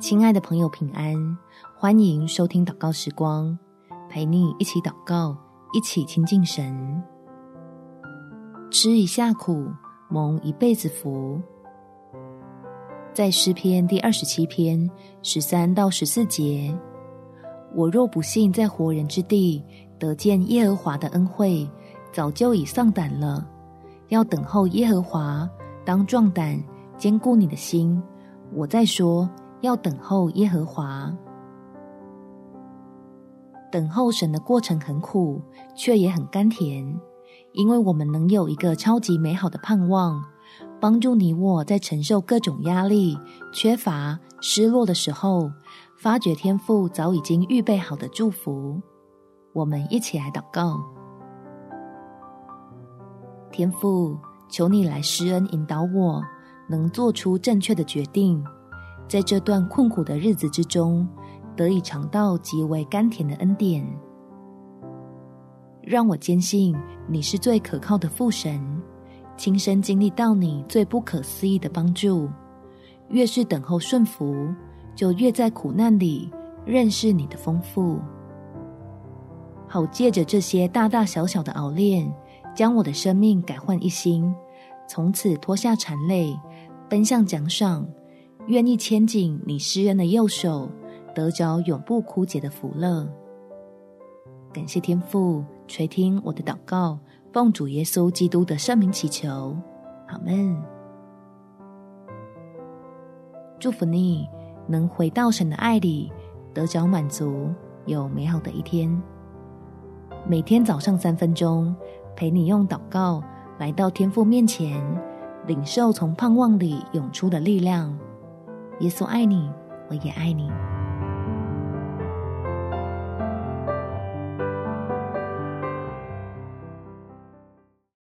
亲爱的朋友，平安！欢迎收听祷告时光，陪你一起祷告，一起亲近神。吃一下苦，蒙一辈子福。在诗篇第二十七篇十三到十四节，我若不幸在活人之地得见耶和华的恩惠，早就已丧胆了。要等候耶和华，当壮胆，坚固你的心。我再说。要等候耶和华，等候神的过程很苦，却也很甘甜，因为我们能有一个超级美好的盼望，帮助你我在承受各种压力、缺乏、失落的时候，发觉天父早已经预备好的祝福。我们一起来祷告：天父，求你来施恩引导我，能做出正确的决定。在这段困苦的日子之中，得以尝到极为甘甜的恩典，让我坚信你是最可靠的父神，亲身经历到你最不可思议的帮助。越是等候顺服，就越在苦难里认识你的丰富。好借着这些大大小小的熬炼，将我的生命改换一新，从此脱下缠累，奔向奖赏。愿意牵紧你施恩的右手，得着永不枯竭的福乐。感谢天父垂听我的祷告，奉主耶稣基督的圣名祈求，阿门。祝福你能回到神的爱里，得着满足，有美好的一天。每天早上三分钟，陪你用祷告来到天父面前，领受从盼望里涌出的力量。耶稣爱你，我也爱你。